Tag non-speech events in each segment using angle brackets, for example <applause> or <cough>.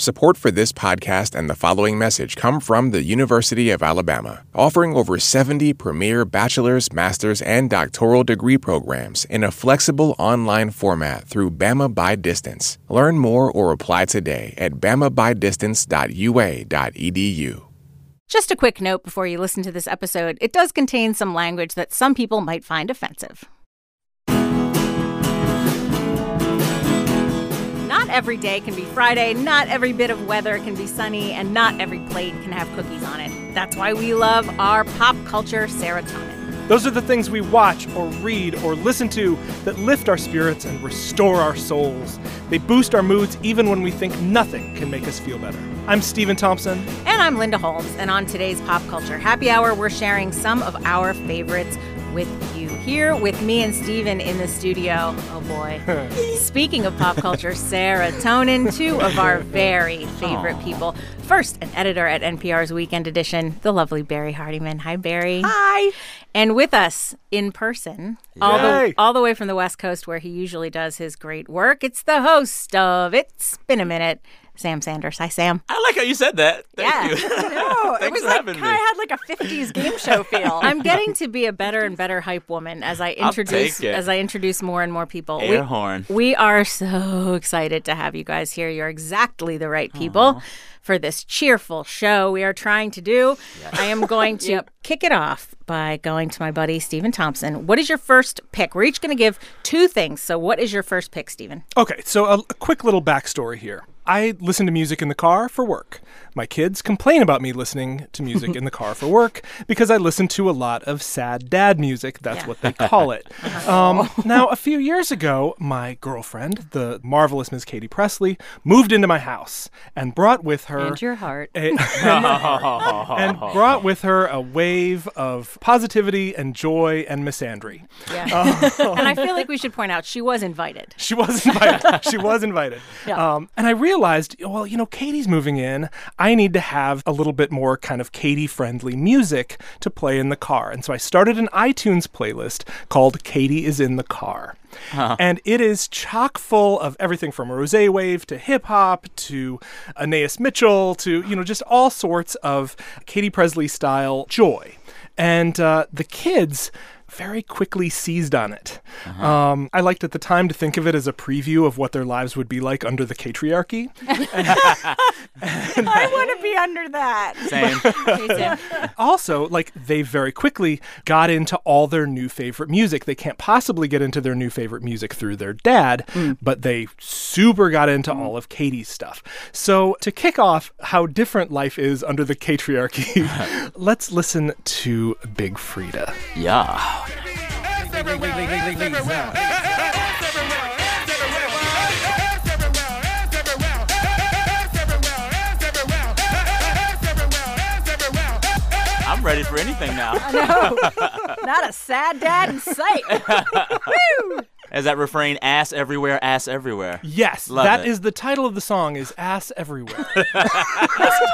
Support for this podcast and the following message come from the University of Alabama, offering over 70 premier bachelor's, master's, and doctoral degree programs in a flexible online format through Bama by Distance. Learn more or apply today at bamabydistance.ua.edu. Just a quick note before you listen to this episode it does contain some language that some people might find offensive. Every day can be Friday, not every bit of weather can be sunny, and not every plate can have cookies on it. That's why we love our pop culture serotonin. Those are the things we watch or read or listen to that lift our spirits and restore our souls. They boost our moods even when we think nothing can make us feel better. I'm Stephen Thompson. And I'm Linda Holmes, and on today's Pop Culture Happy Hour, we're sharing some of our favorites with you. Here with me and Steven in the studio. Oh boy. <laughs> Speaking of pop culture, Sarah Tonin, two of our <laughs> very favorite Aww. people. First, an editor at NPR's Weekend Edition, the lovely Barrie Hardymon. Hi, Barrie. Hi. And with us in person, all the, all the way from the West Coast where he usually does his great work, it's the host of It's Been a Minute, Sam Sanders. Hi, Sam. I like how you said that. Thank yeah. you. <laughs> no, <laughs> it was like, I had like a 50s game show <laughs> feel. I'm getting to be a better and better hype woman as I introduce as I introduce more and more people. Air we, horn. We are so excited to have you guys here. You're exactly the right people. Aww for this cheerful show we are trying to do. Yes. I am going to yep. kick it off by going to my buddy Stephen Thompson. What is your first pick? We're each going to give two things. So, what is your first pick, Stephen? Okay, so a, a quick little backstory here. I listen to music in the car for work. My kids complain about me listening to music in the car for work <laughs> because I listen to a lot of sad dad music. That's yeah. what they call it. <laughs> Um, <laughs> now, a few years ago, my girlfriend, the marvelous Miss Katie Presley, moved into my house and brought with her and your heart a, and brought with her a wave of positivity and joy and misandry. Yeah. Um, and I feel like we should point out she was invited. She was invited. she was invited. Yeah. Um, and I realized, well, you know, Katie's moving in. I need to have a little bit more kind of Katie friendly music to play in the car. And so I started an iTunes playlist called Katie is in the Car. Huh. And it is chock full of everything from rose wave to hip hop to Anais Mitchell to, you know, just all sorts of Katie Presley style joy. And uh, the kids very quickly seized on it. Uh-huh. Um, I liked at the time to think of it as a preview of what their lives would be like under the patriarchy. <laughs> I want to be under that. <laughs> Same. also, like they very quickly got into all their new favorite music. They can't possibly get into their new favorite music through their dad, mm. but they super got into mm. all of Katie's stuff. So to kick off how different life is under the patriarchy, <laughs> let's listen to Big Freedia. Yeah. I'm ready for anything now. I know. Not a sad dad in sight. <laughs> Woo! As that refrain, ass everywhere, ass everywhere. Yes, Love that it. is the title of the song is Ass Everywhere. <laughs>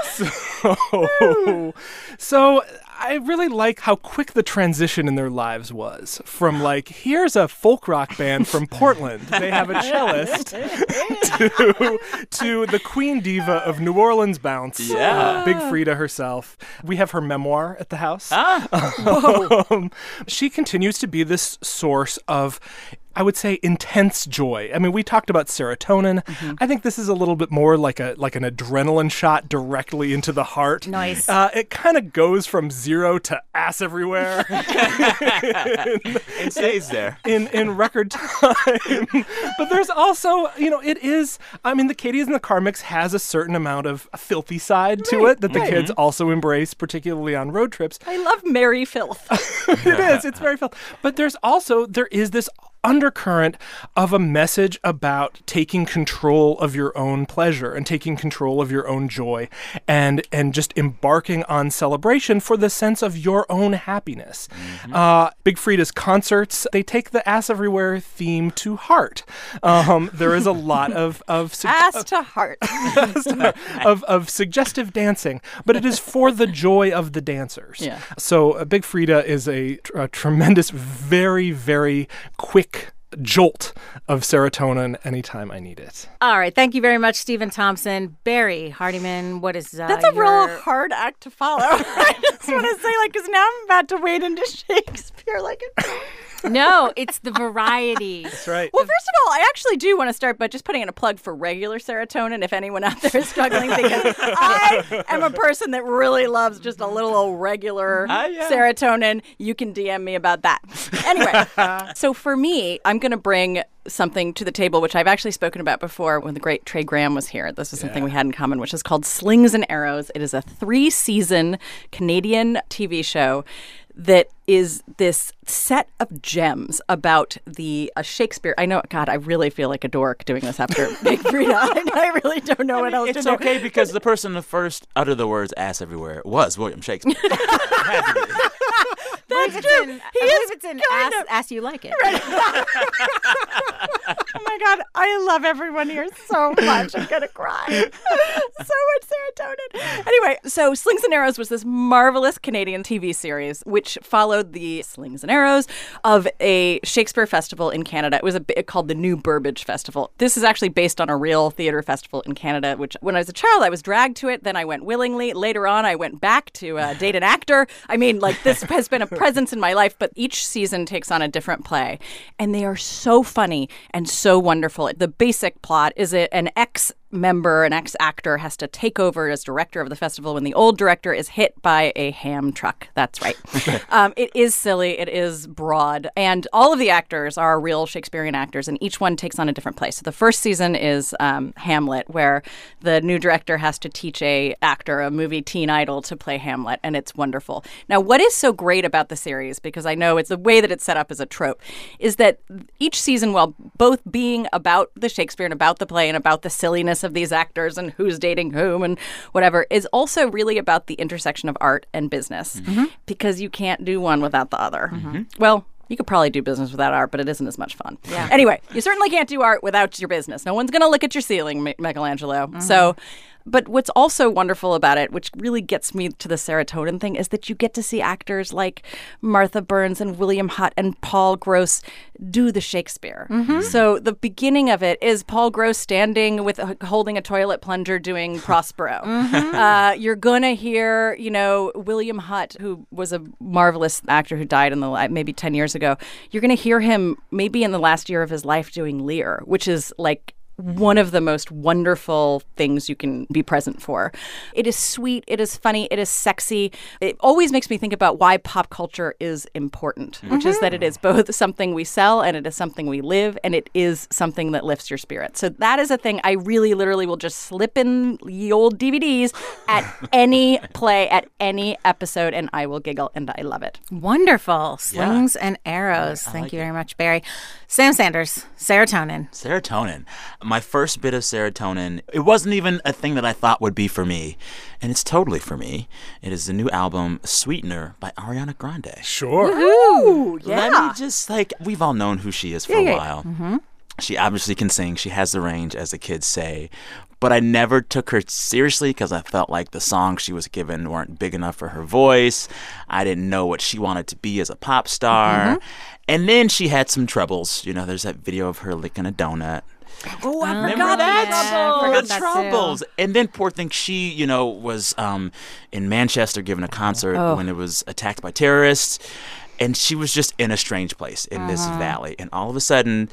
<laughs> so, so I really like how quick the transition in their lives was from like here's a folk rock band from Portland. They have a cellist <laughs> to to the queen diva of New Orleans bounce. Yeah. Uh, Big Freedia herself. We have her memoir at the house. Ah. <laughs> um, she continues to be this source of I would say intense joy. I mean, we talked about serotonin. Mm-hmm. I think this is a little bit more like a like an adrenaline shot directly into the heart. Nice. Uh, it kind of goes from zero to ass everywhere. <laughs> it stays there in in record time. but there's also, you know, it is. I mean, the Katie's and the Carmix has a certain amount of filthy side to it that the right. kids also embrace, particularly on road trips. I love merry filth. <laughs> it is. It's very filth. But there's also there is this undercurrent of a message about taking control of your own pleasure and taking control of your own joy and and just embarking on celebration for the sense of your own happiness. Mm-hmm. Uh, Big Freedia's concerts they take the ass everywhere theme to heart. Um, there is a lot of of su- <laughs> ass to heart of of suggestive dancing, but it is for the joy of the dancers. Yeah. So uh, Big Freedia is a, a tremendous, very very quick jolt of serotonin anytime I need it. All right. Thank you very much, Stephen Thompson. Barrie Hardymon, what is uh, That's a your- real hard act to follow. <laughs> I just want to say, like, because now I'm about to wade into <laughs> Shakespeare like a. No, it's the variety. <laughs> That's right. Well, first of all, I actually do want to start by just putting in a plug for regular serotonin if anyone out there is struggling because I am a person that really loves just a little old regular Ah, yeah. serotonin. You can DM me about that. Anyway, <laughs> so for me, I'm going to bring something to the table which I've actually spoken about before when the great Trey Graham was here. This is something we had in common, which is called Slings and Arrows. It is a three season Canadian TV show that is this set of gems about the uh, Shakespeare. I know, God, I really feel like a dork doing this after <laughs> Big Freedia. I, I really don't know what else It's to do. It's okay because the person who first uttered the words "ass everywhere" was William Shakespeare. <laughs> <laughs> That's true. I He believe is it's in ass, of- ass You Like It. Oh my God, I love everyone here so much. I'm gonna cry. so much serotonin. Anyway, so Slings and Arrows was this marvelous Canadian TV series which followed the slings and arrows of a Shakespeare festival in Canada. It was a called the New Burbage Festival. This is actually based on a real theater festival in Canada. Which, when I was a child, I was dragged to it. Then I went willingly. Later on, I went back to uh, date an actor. I mean, like this <laughs> has been a presence in my life. But each season takes on a different play, and they are so funny and so wonderful. The basic plot is it an ex member, an ex actor, has to take over as director of the festival when the old director is hit by a ham truck. That's right. <laughs> um, it is silly, it is broad, and all of the actors are real Shakespearean actors, and each one takes on a different place. So the first season is um, Hamlet, where the new director has to teach a actor, a movie teen idol, to play Hamlet, and it's wonderful. Now, what is so great about the series, because I know it's the way that it's set up as a trope, is that each season, while both being about the Shakespeare and about the play and about the silliness of these actors and who's dating whom and whatever, is also really about the intersection of art and business mm-hmm. Mm-hmm. because you can't do one without the other. Mm-hmm. Well, you could probably do business without art, but it isn't as much fun. Yeah. Anyway, you certainly can't do art without your business. No one's going to look at your ceiling, Mi- Michelangelo. So, but what's also wonderful about it, which really gets me to the serotonin thing, is that you get to see actors like Martha Burns and William Hutt and Paul Gross do the Shakespeare. So the beginning of it is Paul Gross standing with holding a toilet plunger doing <laughs> Prospero. Uh, you're gonna hear, you know, William Hutt, who was a marvelous actor who died in the maybe ten years ago. You're gonna hear him maybe in the last year of his life doing Lear, which is like one of the most wonderful things you can be present for. It is sweet, it is funny, it is sexy. It always makes me think about why pop culture is important, which is mm-hmm. that it is both <laughs> something we sell and it is something we live and it is something that lifts your spirit. So that is a thing I really literally will just slip in the old DVDs at <laughs> any play, at any episode, and I will giggle and I love it. Wonderful. Slings and arrows. Thank you very much, Barrie. Sam Sanders, serotonin. Serotonin. My first bit of serotonin, it wasn't even a thing that I thought would be for me. And it's totally for me. It is the new album, Sweetener, by Ariana Grande. Sure. Ooh, Let me just, like, we've all known who she is for yeah, a yeah. while. Mm-hmm. She obviously can sing. She has the range, as the kids say. But I never took her seriously because I felt like the songs she was given weren't big enough for her voice. I didn't know what she wanted to be as a pop star. Mm-hmm. And then she had some troubles. You know, there's that video of her licking a donut. Oh, I Remember forgot that? Yeah, I forgot the that too. troubles. And then poor thing, she, you know, was um, in Manchester giving a concert Oh. when it was attacked by terrorists. And she was just in a strange place in this Uh-huh. valley. And all of a sudden,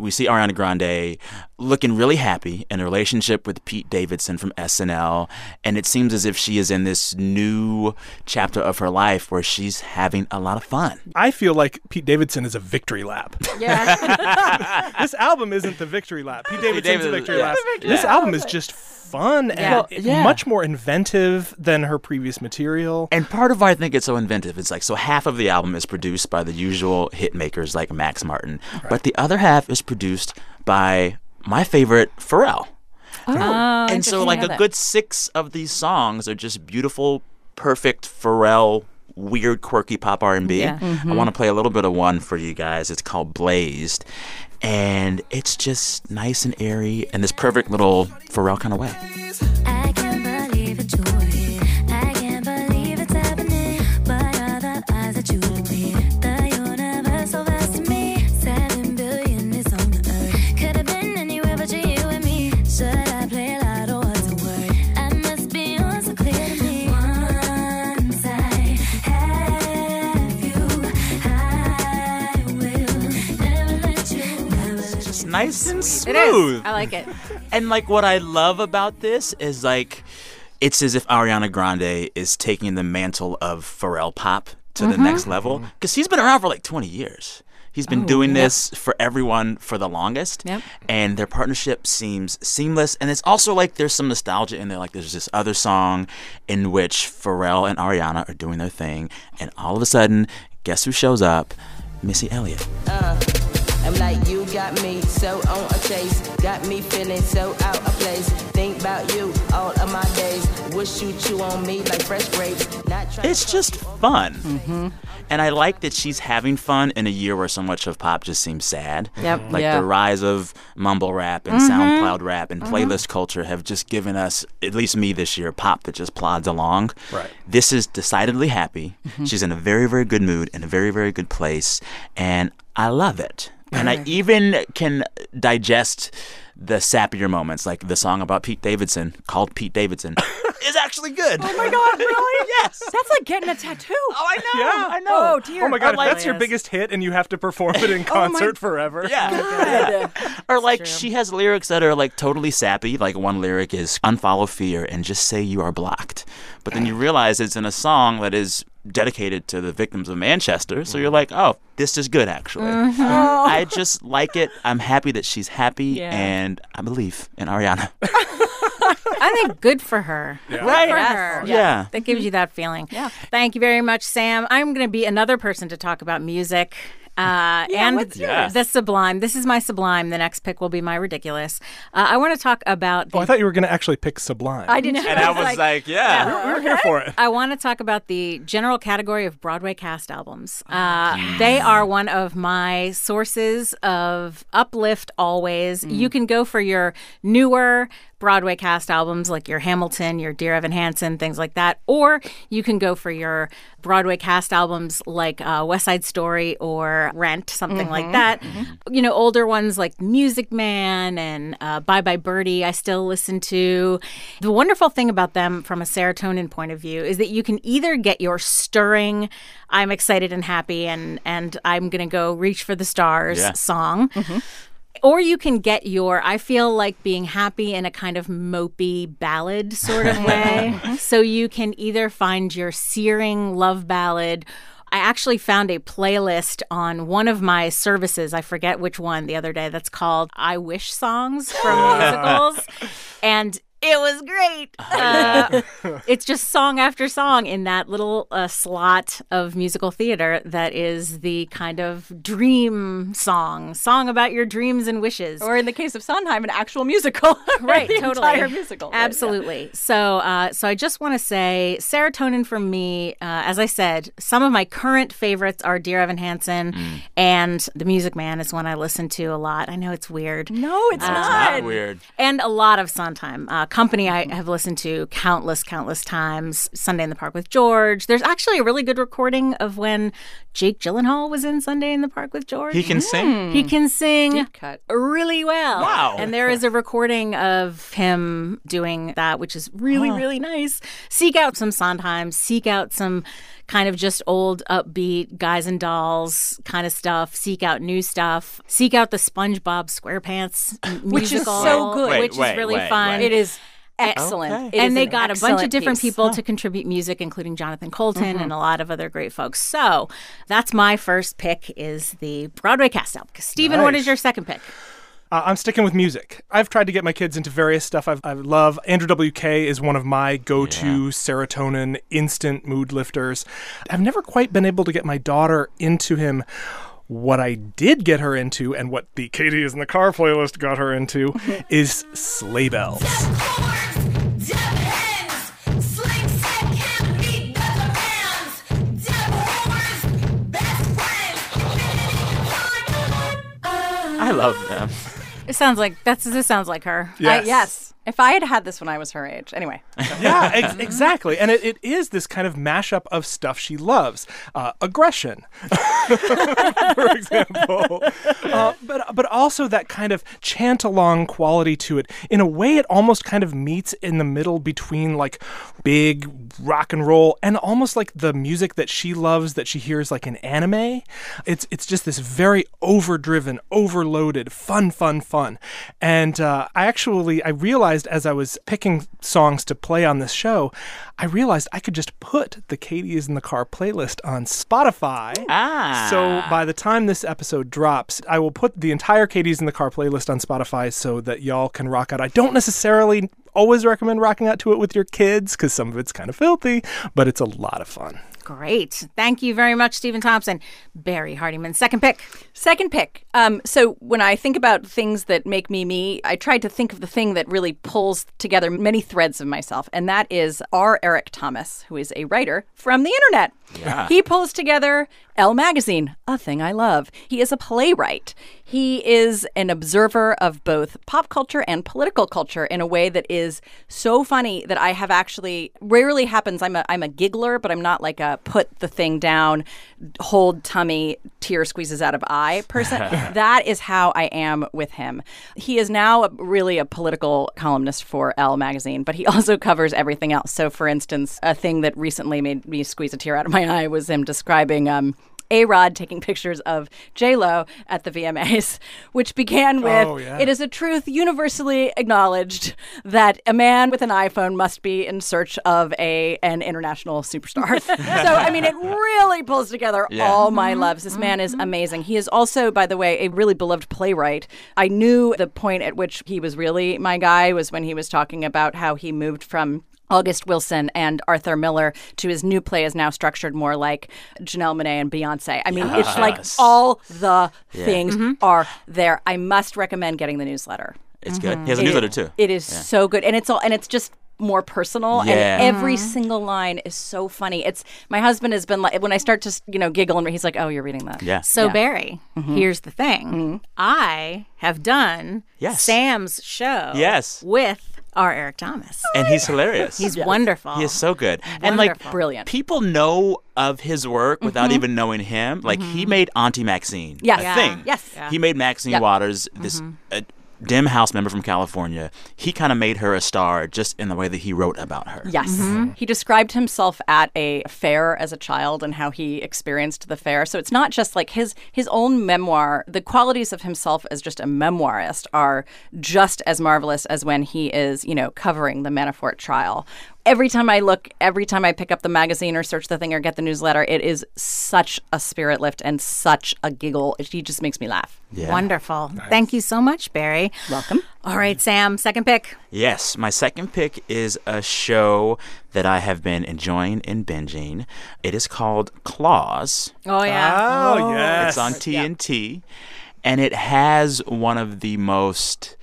we see Ariana Grande looking really happy in a relationship with Pete Davidson from SNL. And it seems as if she is in this new chapter of her life where she's having a lot of fun. I feel like Pete Davidson is a victory lap. Yeah. <laughs> this album isn't the victory lap. Pete Davidson's a Davidson- victory yeah. lap. Victory This lap. album is just fun and Yeah. it- yeah. much more inventive than her previous material. And part of why I think it's so inventive is like so half of the album is produced by the usual hit makers like Max Martin, but the other half is produced by my favorite Pharrell. oh, and so like a that. good 6 of these songs are just beautiful, perfect Pharrell weird quirky pop R&B. Yeah. I want to play a little bit of one for you guys. It's called Blazed. And it's just nice and airy in this perfect little Pharrell kind of way. Nice and It smooth. is. I like it. <laughs> And like what I love about this is like it's as if Ariana Grande is taking the mantle of Pharrell pop to the mm-hmm. next level because he's been around for like 20 years. He's been oh, doing this for everyone for the longest. Yep. And their partnership seems seamless. And it's also like there's some nostalgia in there. Like there's this other song in which Pharrell and Ariana are doing their thing. And all of a sudden, guess who shows up? Missy Elliott. Uh, I'm like, you got me so on a chase. Got me feeling so out of place. Think about you all of my days. Wish you chew on me like fresh grapes. Not trying It's just fun. Mm-hmm. And I like that she's having fun in a year where so much of pop just seems sad. Yep. Like Yeah. the rise of mumble rap and mm-hmm. SoundCloud rap and mm-hmm. playlist culture have just given us, at least me this year, pop that just plods along. Right. This is decidedly happy. She's in a very, very good mood in a very, very good place. And I love it. And I even can digest the sappier moments, like the song about Pete Davidson called Pete Davidson, is actually good. Oh my God, <laughs> really? yes. That's like getting a tattoo. Oh, I know. Yeah. I know. Oh, dear. Oh my god, if that's your biggest hit and you have to perform it in <laughs> oh concert forever. Yeah. <laughs> Or like she has lyrics that are like totally sappy. Like one lyric is unfollow fear and just say you are blocked. But then you realize it's in a song that is dedicated to the victims of Manchester. So you're like, oh, this is good actually. Mm-hmm. I just like it. I'm happy that she's happy Yeah. and I believe in Ariana. I think good for her. right? For Yes. her. Yeah. That gives you that feeling. Yeah. Thank you very much, Sam. I'm going to be another person to talk about music. Uh, Yeah, and what's the sublime. This is my sublime. The next pick will be my ridiculous. Uh, I want to talk about. The, Oh, I thought you were going to actually pick Sublime. I didn't. And <laughs> I was like, yeah. We're here for it. I want to talk about the general category of Broadway cast albums. Uh, They are one of my sources of uplift always. You can go for your newer Broadway cast albums like your Hamilton, your Dear Evan Hansen, things like that. Or you can go for your Broadway cast albums like uh, West Side Story or Rent, something like mm-hmm. that. Mm-hmm. You know, older ones like Music Man and uh, Bye Bye Birdie, I still listen to. The wonderful thing about them from a serotonin point of view is that you can either get your stirring, I'm excited and happy and, and I'm going to go reach for the stars Yeah. song. Mm-hmm. Or you can get your, I feel like being happy in a kind of mopey ballad sort of <laughs> way. so you can either find your searing love ballad. I actually found a playlist on one of my services. I forget which one the other day that's called I Wish Songs from musicals. And it was great. Uh, <laughs> it's just song after song in that little uh, slot of musical theater that is the kind of dream song, song about your dreams and wishes. Or in the case of Sondheim, an actual musical. <laughs> right, the totally. Entire musical. right, yeah. Absolutely. So, uh, so I just want to say, serotonin for me. Uh, as I said, some of my current favorites are Dear Evan Hansen, Mm. and The Music Man is one I listen to a lot. I know it's weird. No, it's Uh, not. Not weird. And a lot of Sondheim. Company I have listened to countless, countless times. Sunday in the Park with George. There's actually a really good recording of when Jake Gyllenhaal was in Sunday in the Park with George. He can sing. Hmm. He can sing cut. really well. Wow. And there is a recording of him doing that, which is really, really nice. Seek out some Sondheim, seek out some kind of just old, upbeat guys and dolls kind of stuff. Seek out new stuff. Seek out the SpongeBob SquarePants <laughs> m- Which is so good. Wait, which wait, is really wait, fun. wait. It is excellent. Okay. And they an got a bunch of different piece. people to contribute music, including Jonathan Coulton Mm-hmm. and a lot of other great folks. So that's my first pick is the Broadway cast album. Stephen, what Nice. is your second pick? Uh, I'm sticking with music. I've tried to get my kids into various stuff I've, I love. Andrew WK is one of my go to serotonin instant mood lifters. I've never quite been able to get my daughter into him. What I did get her into, and what the Katie is in the car playlist got her into, <laughs> is sleigh bells. I love them. It sounds like that's this sounds like her. Yes. yes. If I had had this when I was her age, anyway. <laughs> yeah, ex- exactly. And it, it is this kind of mashup of stuff she loves. Uh, aggression, <laughs> for example. Uh, but, but also that kind of chant along quality to it. In a way, it almost kind of meets in the middle between like big rock and roll and almost like the music that she loves that she hears like in anime. It's, it's just this very overdriven, overloaded, fun, fun, fun. And uh, I actually, I realized as I was picking songs to play on this show, I realized I could just put the Katie is in the Car playlist on Spotify. Ah. So by the time this episode drops, I will put the entire Katie's in the Car playlist on Spotify so that y'all can rock out. I don't necessarily always recommend rocking out to it with your kids because some of it's kind of filthy, but it's a lot of fun. Great. Thank you very much, Stephen Thompson. Barrie Hardymon, second pick. Second pick. Um, so when I think about things that make me me, I tried to think of the thing that really pulls together many threads of myself, and that is R. Eric Thomas, who is a writer from the internet. Yeah. He pulls together Elle Magazine, a thing I love. He is a playwright. He is an observer of both pop culture and political culture in a way that is so funny that I have actually rarely happens. I'm a I'm a giggler, but I'm not like a put the thing down, hold tummy, tear squeezes out of eye person. <laughs> that is how I am with him. He is now a, really a political columnist for Elle magazine, but he also covers everything else. So, for instance, a thing that recently made me squeeze a tear out of my eye was him describing. Um, A-Rod taking pictures of J Lo at the VMAs, <laughs> which began oh, with Oh, yeah. It is a truth universally acknowledged that a man with an iPhone must be in search of a an international superstar. <laughs> so I mean it really pulls together Yeah. all my mm-hmm. loves. This man is mm-hmm. amazing. He is also, by the way, a really beloved playwright. I knew the point at which he was really my guy was when he was talking about how he moved from August Wilson and Arthur Miller to his new play is now structured more like Janelle Monae and Beyonce. I mean, it's like all the things mm-hmm. are there. I must recommend getting the newsletter. It's good. Mm-hmm. He has a It- newsletter too. It is so good, and it's all and it's just more personal Yeah. and every mm-hmm. single line is so funny it's my husband has been like when i start to you know giggle and he's like oh you're reading that Yeah. So, Yeah. Barrie, here's the thing I have done Yes. Sam's show Yes. with R. Eric Thomas. and he's hilarious. He's wonderful. He is so good. And like Brilliant. people know of his work without mm-hmm. even knowing him. Like he mm-hmm. made Auntie Maxine Yes. a Yeah. thing. Yes. He made Maxine Yep. Waters this mm-hmm. uh, dim house member from California. He kind of made her a star just in the way that he wrote about her. Yes. Mm-hmm. Mm-hmm. He described himself at a fair as a child and how he experienced the fair. So it's not just like his his own memoir. The qualities of himself as just a memoirist are just as marvelous as when he is, you know, covering the Manafort trial. Every time I look, every time I pick up the magazine or search the thing or get the newsletter, it is such a spirit lift and such a giggle. He just makes me laugh. Yeah. Wonderful. Thank you so much, Barrie. Welcome. All right, Sam, second pick. Yes, my second pick is a show that I have been enjoying and binging. It is called Claws. Oh, yeah. Oh, yes. It's on TNT, and it has one of the most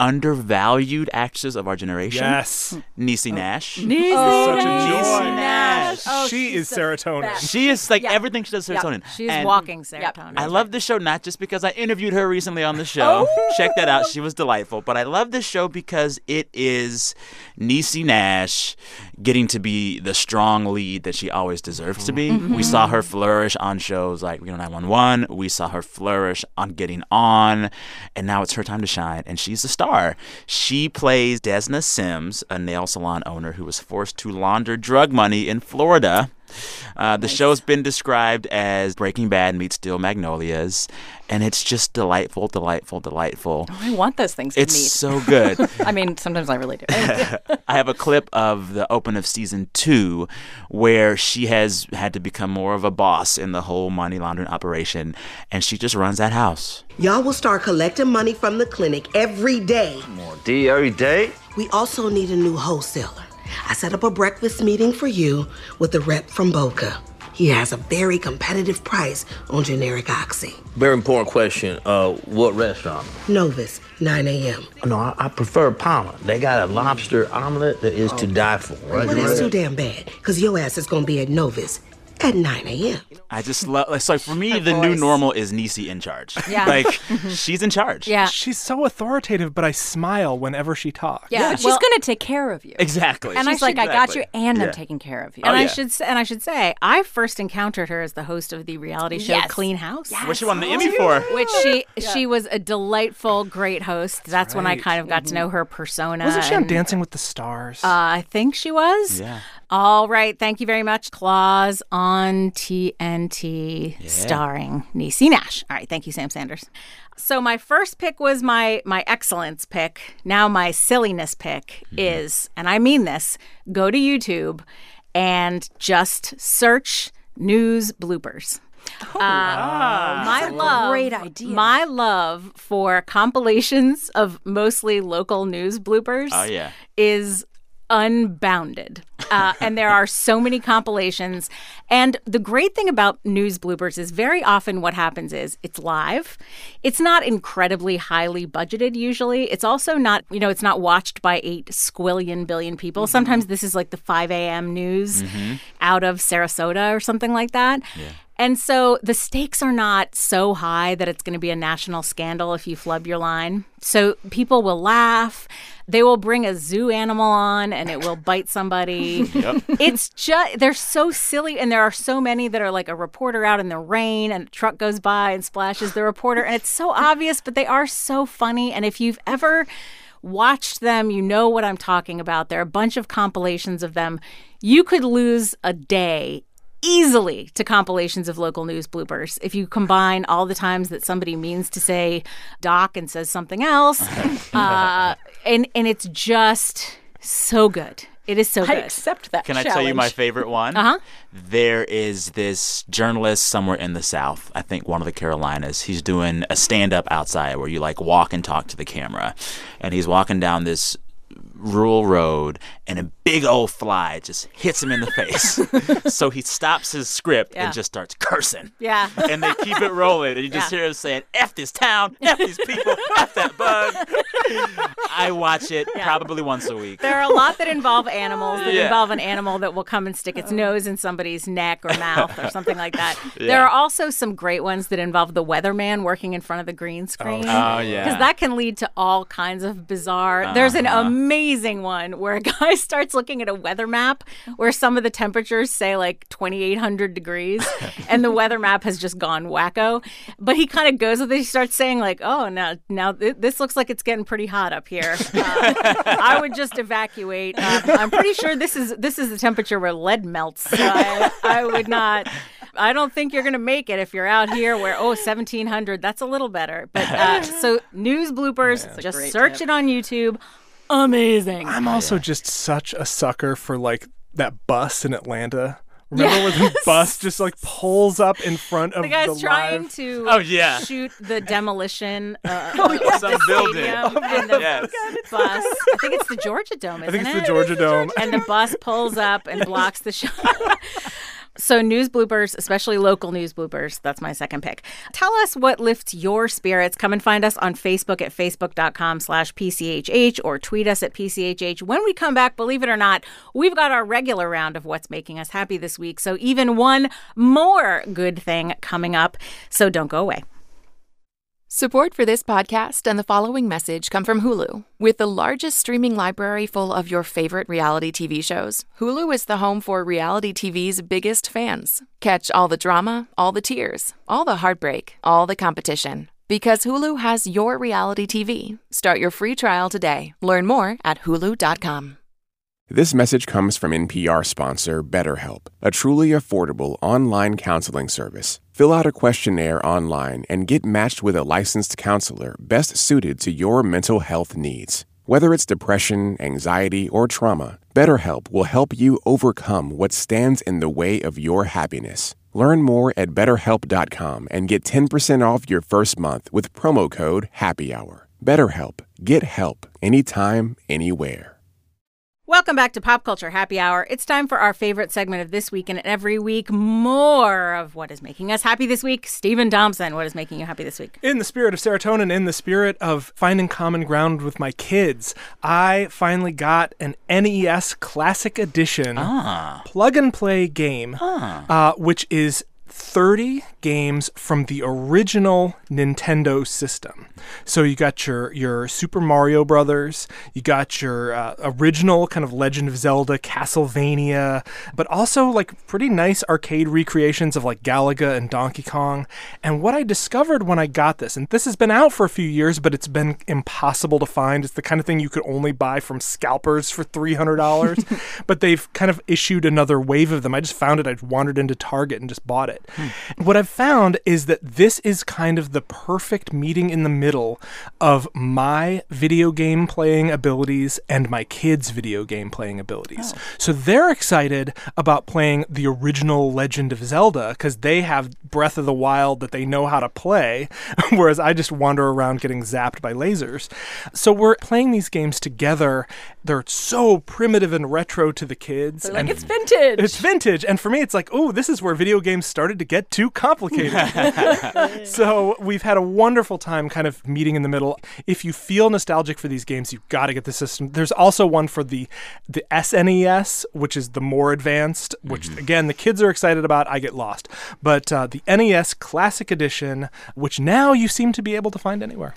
undervalued actresses of our generation. Yes. Niecy Nash. Such a joy. Nash. Oh, she is serotonin. best. She is like Yeah. everything she does Yeah. serotonin. She's And walking serotonin. I love this show not just because I interviewed her recently on the show. Oh. Check that out. She was delightful. But I love this show because it is Niecy Nash getting to be the strong lead that she always deserves to be. Mm-hmm. We saw her flourish on shows like Reno 911. We saw her flourish on Getting On. And now it's her time to shine. And she's the star. She plays Desna Simms, a nail salon owner who was forced to launder drug money in Florida. Uh, the show's been described as Breaking Bad meets Steel Magnolias, and it's just delightful, delightful, delightful. I want those things to It's meet. so good. <laughs> I mean, sometimes I really do. <laughs> I have a clip of the open of season two where she has had to become more of a boss in the whole money laundering operation, and she just runs that house. Y'all will start collecting money from the clinic every day. More D every day? We also need a new wholesaler. I set up a breakfast meeting for you with the rep from Boca. He has a very competitive price on generic oxy. Very important question. Uh, what restaurant? Novus, 9 a.m. No, I, I prefer Palmer. They got a lobster omelet that is to die for. Right? Well, that's too damn bad, because your ass is going to be at Novus at 9 a.m. I just love. So for me, the new normal is Niecy in charge. <laughs> Yeah. like she's in charge. Yeah. She's so authoritative, but I smile whenever she talks. Yeah. but She's Well- going to take care of you. exactly. And She's she's like, I got you, and Yeah. I'm taking care of you. And Oh, I should and I should say, I first encountered her as the host of the reality show Yes. Clean House. Yes. Which she won the Emmy for? Which she she was a delightful, great host. That's, when I kind of got to know her persona. Wasn't she on Dancing with the Stars? Uh, I think she was. Yeah. All right. Thank you very much. Claws on TNT, starring Niecy Nash. All right. Thank you, Sam Sanders. So my first pick was my my excellence pick. Now my silliness pick is, and I mean this, go to YouTube and just search news bloopers. Uh, my love, great idea. My love for compilations of mostly local news bloopers Oh yeah. is unbounded. Uh, and there are so many compilations. And the great thing about news bloopers is very often what happens is it's live. It's not incredibly highly budgeted usually. It's also not, you know, it's not watched by eight squillion billion people. Sometimes this is like the 5 a.m. news out of Sarasota or something like that. And so the stakes are not so high that it's going to be a national scandal if you flub your line. So people will laugh. They will bring a zoo animal on and it will bite somebody. <laughs> It's just, they're so silly. And there are so many that are like a reporter out in the rain and a truck goes by and splashes the reporter. And it's so <laughs> obvious, but they are so funny. And if you've ever watched them, you know what I'm talking about. There are a bunch of compilations of them. You could lose a day easily to compilations of local news bloopers if you combine all the times that somebody means to say doc and says something else <laughs> uh, and and it's just so good it is so good. I good accept that Can I tell you my favorite one? Uh-huh. There is this journalist somewhere in the South, I think one of the Carolinas. He's doing a stand up outside where you like walk and talk to the camera. And he's walking down this rural road and a big old fly just hits him in the <laughs> face. so he stops his script Yeah. and just starts cursing. yeah And they keep it rolling. And you just Yeah. hear him saying, F this town, F these people, F that bug. I watch it probably once a week. there are a lot that involve animals that Yeah. involve an animal that will come and stick its nose in somebody's neck or mouth or something like that <laughs> there are also some great ones that involve the weatherman working in front of the green screen Oh, yeah. because that can lead to all kinds of bizarre. There's an Uh-huh. Amazing one where a guy <laughs> starts looking at a weather map where some of the temperatures say like 2,800 degrees, <laughs> and the weather map has just gone wacko. But he kind of goes with it. He starts saying like, "Oh, now now th- this looks like it's getting pretty hot up here. Uh, I would just evacuate. Uh, I'm pretty sure this is this is the temperature where lead melts. So I, I would not." I don't think you're going to make it if you're out here where, oh, 1700, that's a little better. But uh, so news bloopers, just search tip. it on YouTube. Amazing. I'm also just such a sucker for like that bus in Atlanta. Remember when the bus just like pulls up in front of the guy's trying live- to Oh, yeah. shoot the demolition uh, <laughs> Some building. stadium and the Yes. bus. <laughs> I think it's the Georgia Dome, isn't I think it's it? the Georgia Dome. and the bus pulls up and <laughs> blocks the shot. So, news bloopers, especially local news bloopers, that's my second pick. Tell us what lifts your spirits. Come and find us on Facebook at facebook.com slash PCHH or tweet us at PCHH. When we come back, believe it or not, we've got our regular round of what's making us happy this week. So, even one more good thing coming up. So, don't go away. Support for this podcast and the following message come from Hulu. With the largest streaming library full of your favorite reality TV shows, Hulu is the home for reality TV's biggest fans. Catch all the drama, all the tears, all the heartbreak, all the competition. Because Hulu has your reality TV. Start your free trial today. Learn more at hulu.com. This message comes from NPR sponsor BetterHelp, a truly affordable online counseling service. Fill out a questionnaire online and get matched with a licensed counselor best suited to your mental health needs. Whether it's depression, anxiety, or trauma, BetterHelp will help you overcome what stands in the way of your happiness. Learn more at betterhelp.com and get 10% off your first month with promo code HAPPYHOUR. BetterHelp. Get help anytime, anywhere. Welcome back to Pop Culture Happy Hour. It's time for our favorite segment of this week and every week. More of what is making us happy this week. Stephen Thompson, what is making you happy this week? In the spirit of serotonin, in the spirit of finding common ground with my kids, I finally got an NES Classic Edition plug and play game, uh, which is 30 games from the original Nintendo system. So you got your your Super Mario Brothers, you got your uh, original kind of Legend of Zelda, Castlevania, but also like pretty nice arcade recreations of like Galaga and Donkey Kong. And what I discovered when I got this, and this has been out for a few years, but it's been impossible to find. It's the kind of thing you could only buy from scalpers for $300, <laughs> but they've kind of issued another wave of them. I just found it. I wandered into Target and just bought it. What I've found is that this is kind of the perfect meeting in the middle of my video game playing abilities and my kids' video game playing abilities. Oh. So they're excited about playing the original Legend of Zelda because they have Breath of the Wild that they know how to play, <laughs> whereas I just wander around getting zapped by lasers. So we're playing these games together. They're so primitive and retro to the kids. They're like, and it's vintage. it's vintage. And for me, it's like, oh, this is where video games started to get too complicated. <laughs> <laughs> so we've had a wonderful time kind of meeting in the middle. If you feel nostalgic for these games, you've got to get the system. There's also one for the the SNES, which is the more advanced, which again, the kids are excited about. I get lost. But uh, the NES Classic Edition, which now you seem to be able to find anywhere.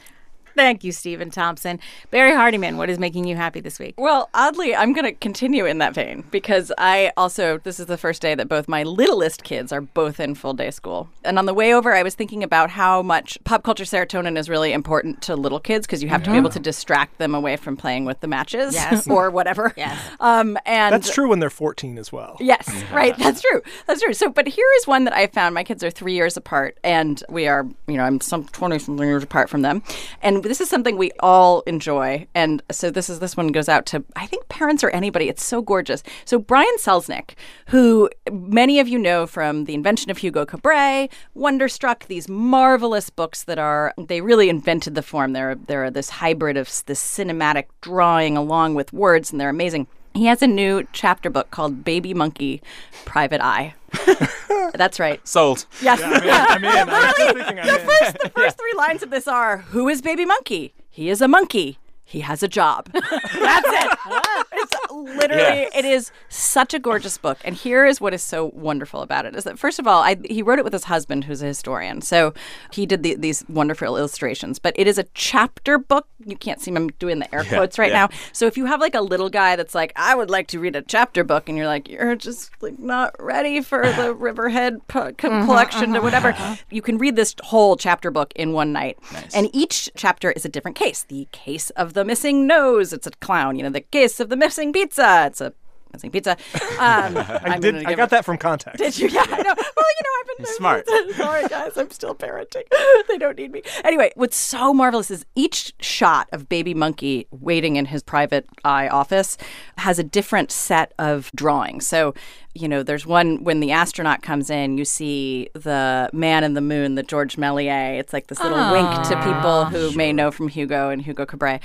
Thank you, Stephen Thompson. Barrie Hardymon, what is making you happy this week? Well, oddly, I'm going to continue in that vein because I also, this is the first day that both my littlest kids are both in full day school. And on the way over, I was thinking about how much pop culture serotonin is really important to little kids because you have to be able to distract them away from playing with the matches Yes. <laughs> or whatever. Yes. Um, and That's true when they're 14 as well. Yes, <laughs> right. That's true. That's true. So, but here is one that I found. My kids are three years apart, and we are, you know, I'm some twenty something years apart from them, and this is something we all enjoy. And so this is this one goes out to I think parents or anybody. It's so gorgeous. So Brian Selznick, who many of you know from the invention of Hugo Cabret, Wonderstruck, these marvelous books that are they really invented the form. They're they're this hybrid of this cinematic drawing along with words, and they're amazing. He has a new chapter book called Baby Monkey Private Eye. <laughs> That's right. Sold. Yes. I'm in. I was just thinking I'm in. First, the <laughs> first three lines of this are Who is Baby Monkey? He is a monkey. He has a job. <laughs> That's it. It's <laughs> literally, Yeah. it is such a gorgeous book. And here is what is so wonderful about it is that, first of all, I, he wrote it with his husband, who's a historian. So he did the, these wonderful illustrations. But it is a chapter book. You can't see me. I'm doing the air Yeah, quotes right yeah. now. So if you have like a little guy that's like, I would like to read a chapter book, and you're like, you're just like not ready for <laughs> the Riverhead po- mm-hmm, co- collection or mm-hmm, whatever, mm-hmm. you can read this whole chapter book in one night. And each chapter is a different case. The case of the missing nose, it's a clown. You know, the case of the missing pizza, it's a missing pizza. Um, <laughs> I did. I got that from context. did you? Yeah, I know. <laughs> Well, you know, I've been He's smart. Sorry, guys, I'm still parenting. <laughs> they don't need me. Anyway, what's so marvelous is each shot of baby monkey waiting in his private eye office has a different set of drawings. So, you know, there's one when the astronaut comes in, you see the man in the moon, the George Méliès. It's like this little wink to people who may know from Hugo and Hugo Cabret.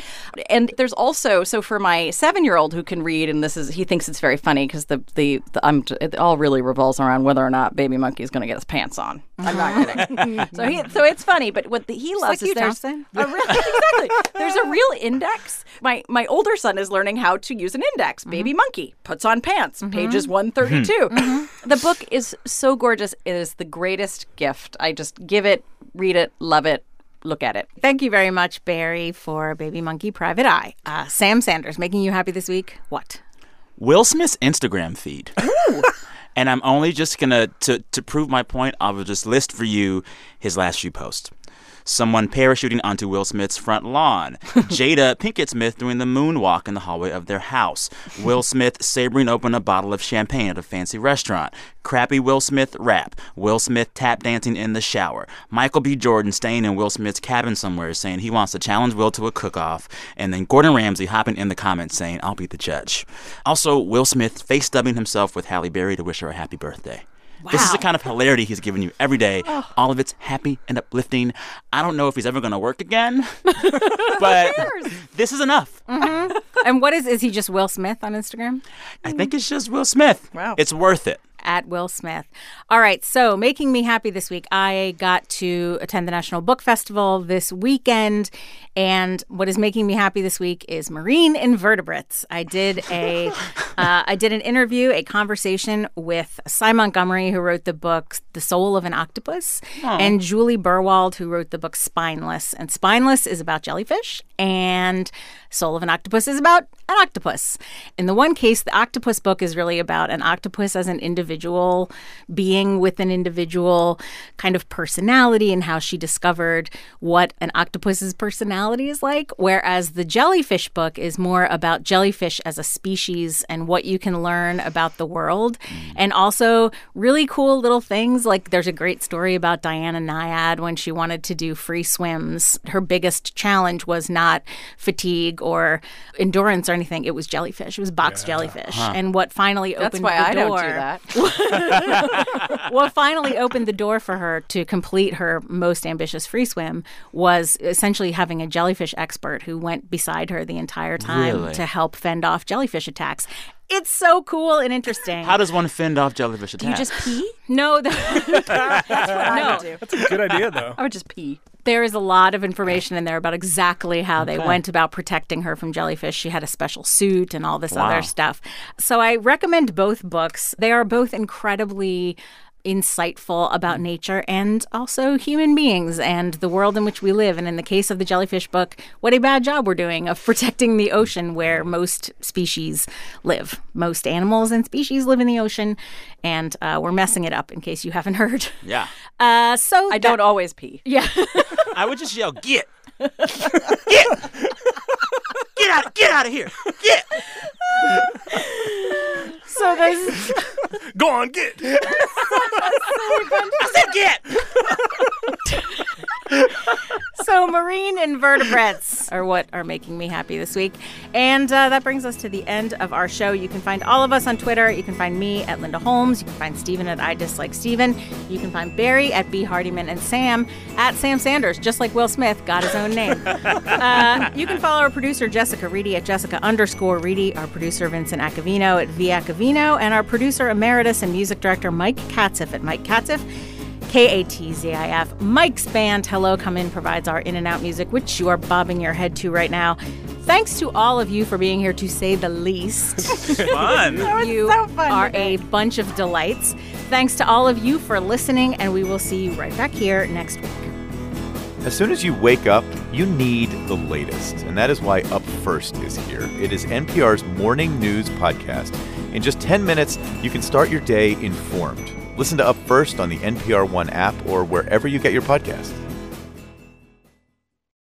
And there's also so for my seven year old who can read, and this is he thinks it's very funny because the the, the I'm, it all really revolves around whether or not Baby Monkey is going to get his pants on. I'm not uh-huh. kidding. so he so it's funny, but what the, he loves like is you, there's a real, <laughs> exactly there's a real index. My my older son is learning how to use an index. Uh-huh. Baby Monkey puts on pants. Uh-huh. Pages mm-hmm. 132. Mm-hmm. The book is so gorgeous. It is the greatest gift. I just give it, read it, love it, look at it. Thank you very much, Barrie, for Baby Monkey Private Eye. Uh, Sam Sanders, making you happy this week? What? Will Smith's Instagram feed. <laughs> and I'm only just gonna to to prove my point. I will just list for you his last few posts. Someone parachuting onto Will Smith's front lawn. <laughs> Jada Pinkett Smith doing the moonwalk in the hallway of their house. Will Smith sabering open a bottle of champagne at a fancy restaurant. Crappy Will Smith rap. Will Smith tap dancing in the shower. Michael B. Jordan staying in Will Smith's cabin somewhere saying he wants to challenge Will to a cook off. And then Gordon Ramsay hopping in the comments saying, I'll be the judge. Also, Will Smith face dubbing himself with Halle Berry to wish her a happy birthday. This is the kind of hilarity he's giving you every day. Oh. All of it's happy and uplifting. I don't know if he's ever going to work again, <laughs> but this is enough. Mm-hmm. and what is is he just Will Smith on Instagram? I think it's just Will Smith. Wow. It's worth it. At Will Smith. All right, so making me happy this week, I got to attend the National Book Festival this weekend, and what is making me happy this week is marine invertebrates. I did a, <laughs> uh, I did an interview, a conversation with Sy Montgomery, who wrote the book *The Soul of an Octopus*, and Juli Berwald, who wrote the book *Spineless*. And *Spineless* is about jellyfish, and *Soul of an Octopus* is about an octopus. In the one case, the octopus book is really about an octopus as an individual being with an individual kind of personality and how she discovered what an octopus's personality is like. Whereas the jellyfish book is more about jellyfish as a species and what you can learn about the world. Mm. And also really cool little things. Like there's a great story about Diana Nyad when she wanted to do free swims. Her biggest challenge was not fatigue or endurance or anything. It was jellyfish. It was box jellyfish. And what finally opened That's opened why the I don't door do that. <laughs> what finally opened the door for her to complete her most ambitious free swim was essentially having a jellyfish expert who went beside her the entire time Really? to help fend off jellyfish attacks. It's so cool and interesting. How does one fend off jellyfish attacks? Do you just pee? no, the, <laughs> That's what I would do. That's a good idea, though. I would just pee. There is a lot of information in there about exactly how they went about protecting her from jellyfish. She had a special suit and all this Wow. other stuff. So I recommend both books. They are both incredibly insightful about nature and also human beings and the world in which we live. And in the case of the jellyfish book, what a bad job we're doing of <laughs> protecting the ocean where most species live. Most animals and species live in the ocean, and uh, we're messing it up in case you haven't <laughs> heard. yeah. Uh, so I don't always pee. Yeah. <laughs> I would just yell, get. Get. Get out, get out of here. Get. so there's Go on, get. I said get. So, marine invertebrates are what are making me happy this week. And uh, that brings us to the end of our show. You can find all of us on Twitter. You can find me at Linda Holmes. You can find Stephen at I Dislike Stephen. You can find Barrie at B. Hardymon and Sam at Sam Sanders, just like Will Smith got his own name. <laughs> uh, you can follow our producer, Jessica Reedy, at Jessica underscore Reedy, our producer, Vincent Acovino, at V. Acovino, and our producer, emeritus, and music director, Mike Katzif, at Mike Katzif. K A T Z I F. Mike's band Hello Come In provides our in and out music, which you are bobbing your head to right now. Thanks to all of you for being here, to say the least. <laughs> Fun. you so fun are today. a bunch of delights. Thanks to all of you for listening, and we will see you right back here next week. As soon as you wake up, you need the latest. And that is why Up First is here. It is NPR's morning news podcast. In just 10 minutes, you can start your day informed. Listen to Up First on the NPR One app or wherever you get your podcasts.